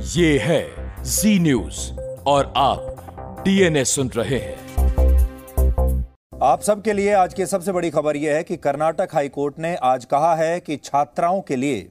ये है जी न्यूज़ और आप डीएनए सुन रहे हैं। आप सबके लिए आज की सबसे बड़ी खबर यह है कि कर्नाटक हाईकोर्ट ने आज कहा है कि छात्राओं के लिए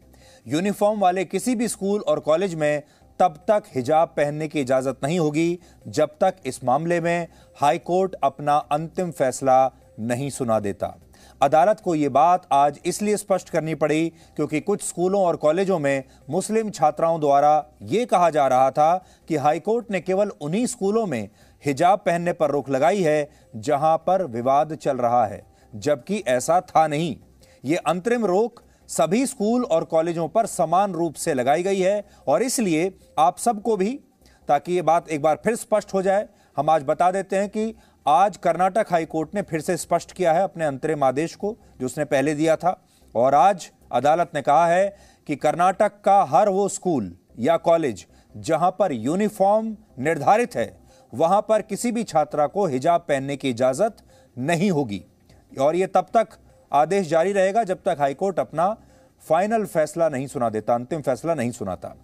यूनिफॉर्म वाले किसी भी स्कूल और कॉलेज में तब तक हिजाब पहनने की इजाज़त नहीं होगी, जब तक इस मामले में हाईकोर्ट अपना अंतिम फैसला नहीं सुना देता। अदालत को ये बात आज इसलिए स्पष्ट करनी पड़ी क्योंकि कुछ स्कूलों और कॉलेजों में मुस्लिम छात्राओं द्वारा ये कहा जा रहा था कि हाईकोर्ट ने केवल उन्हीं स्कूलों में हिजाब पहनने पर रोक लगाई है जहाँ पर विवाद चल रहा है, जबकि ऐसा था नहीं। ये अंतरिम रोक सभी स्कूल और कॉलेजों पर समान रूप से लगाई गई है और इसलिए आप सबको भी, ताकि ये बात एक बार फिर स्पष्ट हो जाए, हम आज बता देते हैं कि आज कर्नाटक हाईकोर्ट ने फिर से स्पष्ट किया है अपने अंतरिम आदेश को, जो उसने पहले दिया था। और आज अदालत ने कहा है कि कर्नाटक का हर वो स्कूल या कॉलेज जहाँ पर यूनिफॉर्म निर्धारित है, वहाँ पर किसी भी छात्रा को हिजाब पहनने की इजाज़त नहीं होगी। और यह तब तक आदेश जारी रहेगा जब तक हाईकोर्ट अपना फाइनल फैसला नहीं सुना देता, अंतिम फैसला नहीं सुनाता।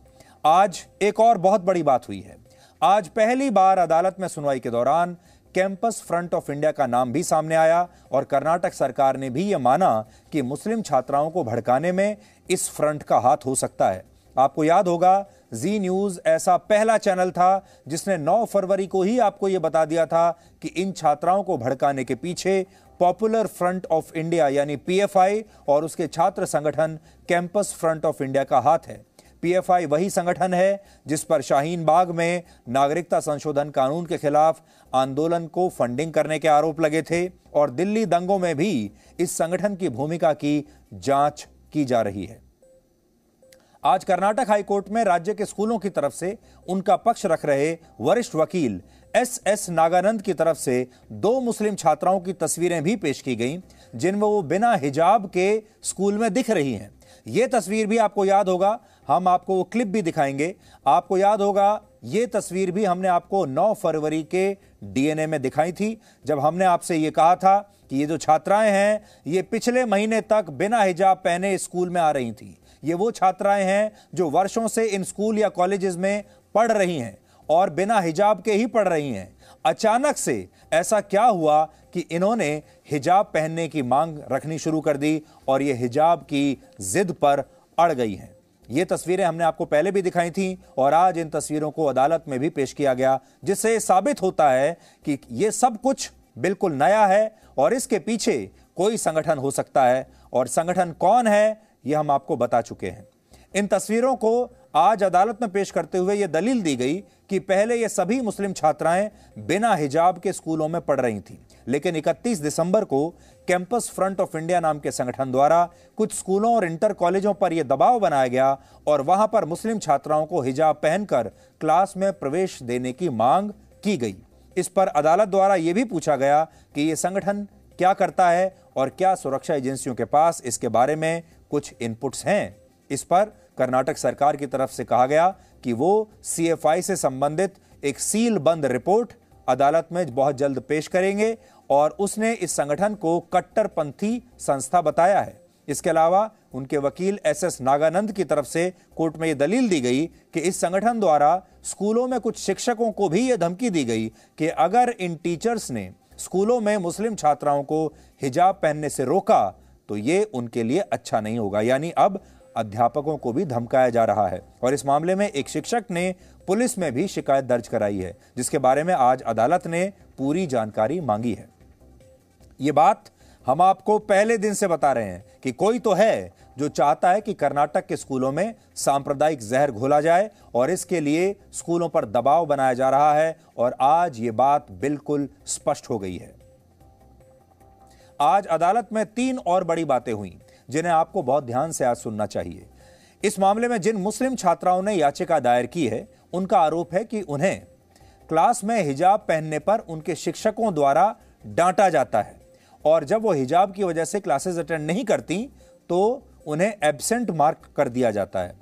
आज एक और बहुत बड़ी बात हुई है। आज पहली बार अदालत में सुनवाई के दौरान कैंपस फ्रंट ऑफ़ इंडिया का नाम भी सामने आया और कर्नाटक सरकार ने भी यह माना कि मुस्लिम छात्राओं को भड़काने में इस फ्रंट का हाथ हो सकता है। आपको याद होगा, जी न्यूज़ ऐसा पहला चैनल था जिसने 9 फरवरी को ही आपको यह बता दिया था कि इन छात्राओं को भड़काने के पीछे पॉपुलर फ्रंट ऑफ़ इंडिया यानी पीएफआई और उसके छात्र संगठन कैंपस फ्रंट ऑफ़ इंडिया का हाथ है। पीएफआई वही संगठन है जिस पर शाहीन बाग में नागरिकता संशोधन कानून के खिलाफ आंदोलन को फंडिंग करने के आरोप लगे थे और दिल्ली दंगों में भी इस संगठन की भूमिका की जाँच की जा रही है। आज कर्नाटक हाईकोर्ट में राज्य के स्कूलों की तरफ़ से उनका पक्ष रख रहे वरिष्ठ वकील एस एस नागानंद की तरफ़ से दो मुस्लिम छात्राओं की तस्वीरें भी पेश की गईं, जिनमें वो बिना हिजाब के स्कूल में दिख रही हैं। ये तस्वीर भी आपको याद होगा हम आपको वो क्लिप भी दिखाएँगे। आपको याद होगा, ये तस्वीर भी हमने आपको 9 फरवरी के डीएनए में दिखाई थी, जब हमने आपसे ये कहा था कि ये जो छात्राएँ हैं, ये पिछले महीने तक बिना हिजाब पहने स्कूल में आ रही थी। ये वो छात्राएँ हैं जो वर्षों से इन स्कूल या कॉलेजेस में पढ़ रही हैं और बिना हिजाब के ही पढ़ रही हैं। अचानक से ऐसा क्या हुआ कि इन्होंने हिजाब पहनने की मांग रखनी शुरू कर दी और ये हिजाब की जिद पर अड़ गई हैं। ये तस्वीरें हमने आपको पहले भी दिखाई थी और आज इन तस्वीरों को अदालत में भी पेश किया गया, जिससे साबित होता है कि ये सब कुछ बिल्कुल नया है और इसके पीछे कोई संगठन हो सकता है। और संगठन कौन है यह हम आपको बता चुके हैं। इन तस्वीरों को आज अदालत में पेश करते हुए यह दलील दी गई कि पहले ये सभी मुस्लिम छात्राएँ बिना हिजाब के स्कूलों में पढ़ रही थीं। लेकिन 31 दिसंबर को कैंपस फ्रंट ऑफ़ इंडिया नाम के संगठन द्वारा कुछ स्कूलों और इंटर कॉलेजों पर यह दबाव बनाया गया और वहाँ पर मुस्लिम छात्राओं को हिजाब पहनकर क्लास में प्रवेश देने की मांग की गई। इस पर अदालत द्वारा यह भी पूछा गया कि यह संगठन क्या करता है और क्या सुरक्षा एजेंसियों के पास इसके बारे में कुछ इनपुट्स हैं। इस पर कर्नाटक सरकार की तरफ़ से कहा गया कि वो सीएफआई से संबंधित एक सील बंद रिपोर्ट अदालत में बहुत जल्द पेश करेंगे और उसने इस संगठन को कट्टरपंथी संस्था बताया है। इसके अलावा उनके वकील एस एस नागानंद की तरफ़ से कोर्ट में यह दलील दी गई कि इस संगठन द्वारा स्कूलों में कुछ शिक्षकों को भी यह धमकी दी गई कि अगर इन टीचर्स ने स्कूलों में मुस्लिम छात्राओं को हिजाब पहनने से रोका तो ये उनके लिए अच्छा नहीं होगा। यानी अब अध्यापकों को भी धमकाया जा रहा है और इस मामले में एक शिक्षक ने पुलिस में भी शिकायत दर्ज कराई है, जिसके बारे में आज अदालत ने पूरी जानकारी मांगी है। ये बात हम आपको पहले दिन से बता रहे हैं कि कोई तो है जो चाहता है कि कर्नाटक के स्कूलों में सांप्रदायिक जहर घोला जाए और इसके लिए स्कूलों पर दबाव बनाया जा रहा है और आज ये बात बिल्कुल स्पष्ट हो गई है। आज अदालत में तीन और बड़ी बातें हुई। जिन्हें आपको बहुत ध्यान से आज सुनना चाहिए। इस मामले में जिन मुस्लिम छात्राओं ने याचिका दायर की है, उनका आरोप है कि उन्हें क्लास में हिजाब पहनने पर उनके शिक्षकों द्वारा डांटा जाता है और जब वो हिजाब की वजह से क्लासेस अटेंड नहीं करती तो उन्हें एबसेंट मार्क कर दिया जाता है,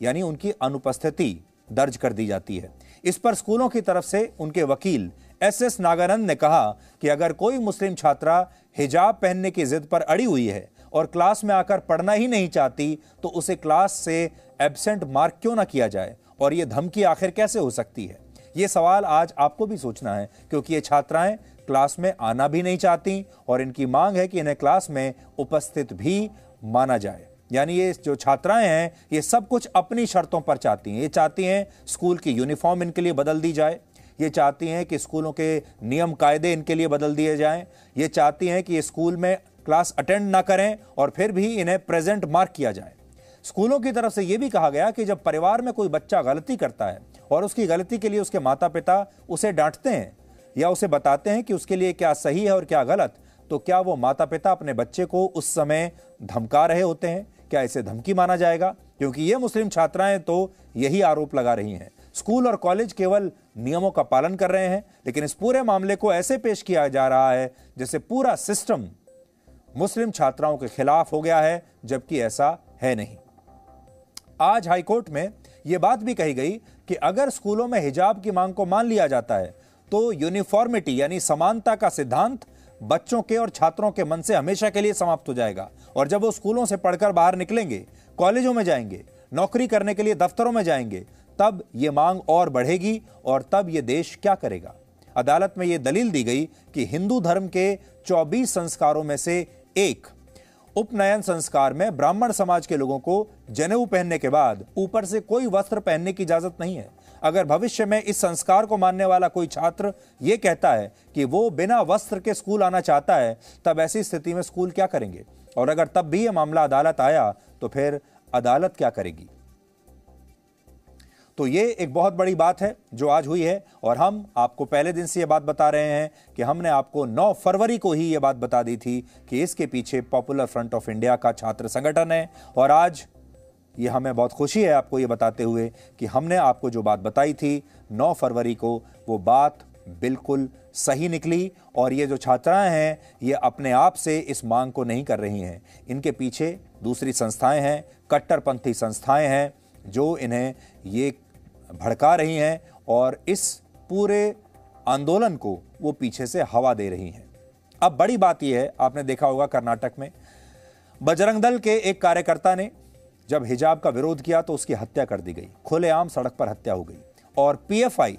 यानी उनकी अनुपस्थिति दर्ज कर दी जाती है। इस पर स्कूलों की तरफ़ से उनके वकील एस एस नागानंद ने कहा कि अगर कोई मुस्लिम छात्रा हिजाब पहनने की जिद पर अड़ी हुई है और क्लास में आकर पढ़ना ही नहीं चाहती तो उसे क्लास से एबसेंट मार्क क्यों ना किया जाए? और ये धमकी आखिर कैसे हो सकती है? ये सवाल आज आपको भी सोचना है, क्योंकि ये छात्राएँ क्लास में आना भी नहीं चाहती और इनकी मांग है कि इन्हें क्लास में उपस्थित भी माना जाए। यानी ये जो छात्राएँ हैं, ये सब कुछ अपनी शर्तों पर चाहती हैं। ये चाहती हैं स्कूल की यूनिफॉर्म इनके लिए बदल दी जाए। ये चाहती हैं कि स्कूलों के नियम कायदे इनके लिए बदल दिए जाएँ। ये चाहती हैं कि ये स्कूल में क्लास अटेंड ना करें और फिर भी इन्हें प्रेजेंट मार्क किया जाए। स्कूलों की तरफ़ से यह भी कहा गया कि जब परिवार में कोई बच्चा गलती करता है और उसकी गलती के लिए उसके माता पिता उसे डांटते हैं या उसे बताते हैं कि उसके लिए क्या सही है और क्या गलत तो क्या वो माता पिता अपने बच्चे को उस समय धमका रहे होते हैं? क्या इसे धमकी माना जाएगा? क्योंकि ये मुस्लिम छात्राएँ तो यही आरोप लगा रही हैं। स्कूल और कॉलेज केवल नियमों का पालन कर रहे हैं, लेकिन इस पूरे मामले को ऐसे पेश किया जा रहा है जैसे पूरा सिस्टम मुस्लिम छात्राओं के खिलाफ हो गया है, जबकि ऐसा है नहीं। आज हाईकोर्ट में यह बात भी कही गई कि अगर स्कूलों में हिजाब की मांग को मान लिया जाता है तो यूनिफॉर्मिटी यानी समानता का सिद्धांत बच्चों के और छात्रों के मन से हमेशा के लिए समाप्त हो जाएगा। और जब वो स्कूलों से पढ़कर बाहर निकलेंगे, कॉलेजों में जाएँगे, नौकरी करने के लिए दफ्तरों में जाएँगे, तब ये मांग और बढ़ेगी और तब ये देश क्या करेगा? अदालत में यह दलील दी गई कि हिंदू धर्म के 24 संस्कारों में से एक, उपनयन संस्कार में ब्राह्मण समाज के लोगों को जनेऊ पहनने के बाद ऊपर से कोई वस्त्र पहनने की इजाज़त नहीं है। अगर भविष्य में इस संस्कार को मानने वाला कोई छात्र यह कहता है कि वो बिना वस्त्र के स्कूल आना चाहता है, तब ऐसी स्थिति में स्कूल क्या करेंगे? और अगर तब भी यह मामला अदालत आया तो फिर अदालत क्या करेगी? तो ये एक बहुत बड़ी बात है जो आज हुई है और हम आपको पहले दिन से ये बात बता रहे हैं कि हमने आपको 9 फरवरी को ही ये बात बता दी थी कि इसके पीछे पॉपुलर फ्रंट ऑफ़ इंडिया का छात्र संगठन है और आज ये हमें बहुत खुशी है आपको ये बताते हुए कि हमने आपको जो बात बताई थी 9 फरवरी को, वो बात बिल्कुल सही निकली और ये जो छात्राएँ हैं, ये अपने आप से इस मांग को नहीं कर रही हैं। इनके पीछे दूसरी संस्थाएँ हैं, कट्टरपंथी संस्थाएँ हैं, जो इन्हें ये भड़का रही हैं और इस पूरे आंदोलन को वो पीछे से हवा दे रही हैं। अब बड़ी बात यह है, आपने देखा होगा कर्नाटक में, बजरंग दल के एक कार्यकर्ता ने जब हिजाब का विरोध किया तो उसकी हत्या कर दी गई। खुलेआम सड़क पर हत्या हो गई। और पीएफआई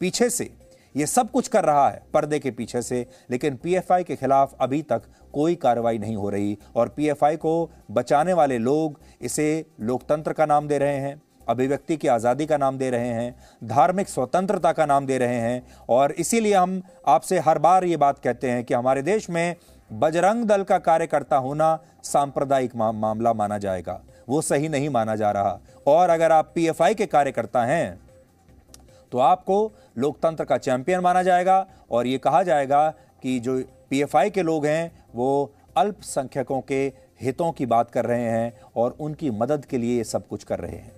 पीछे से ये सब कुछ कर रहा है, पर्दे के पीछे से, लेकिन पीएफआई के खिलाफ अभी तक कोई कार्रवाई नहीं हो रही। और पीएफआई को बचाने वाले लोग इसे लोकतंत्र का नाम दे रहे हैं। अभिव्यक्ति की आज़ादी का नाम दे रहे हैं, धार्मिक स्वतंत्रता का नाम दे रहे हैं और इसीलिए हम आपसे हर बार ये बात कहते हैं कि हमारे देश में बजरंग दल का कार्यकर्ता होना सांप्रदायिक मामला माना जाएगा। वो सही नहीं माना जा रहा। और अगर आप पीएफआई के कार्यकर्ता हैं तो आपको लोकतंत्र का चैंपियन माना जाएगा और ये कहा जाएगा कि जो पीएफआई के लोग हैं, वो अल्पसंख्यकों के हितों की बात कर रहे हैं और उनकी मदद के लिए ये सब कुछ कर रहे हैं।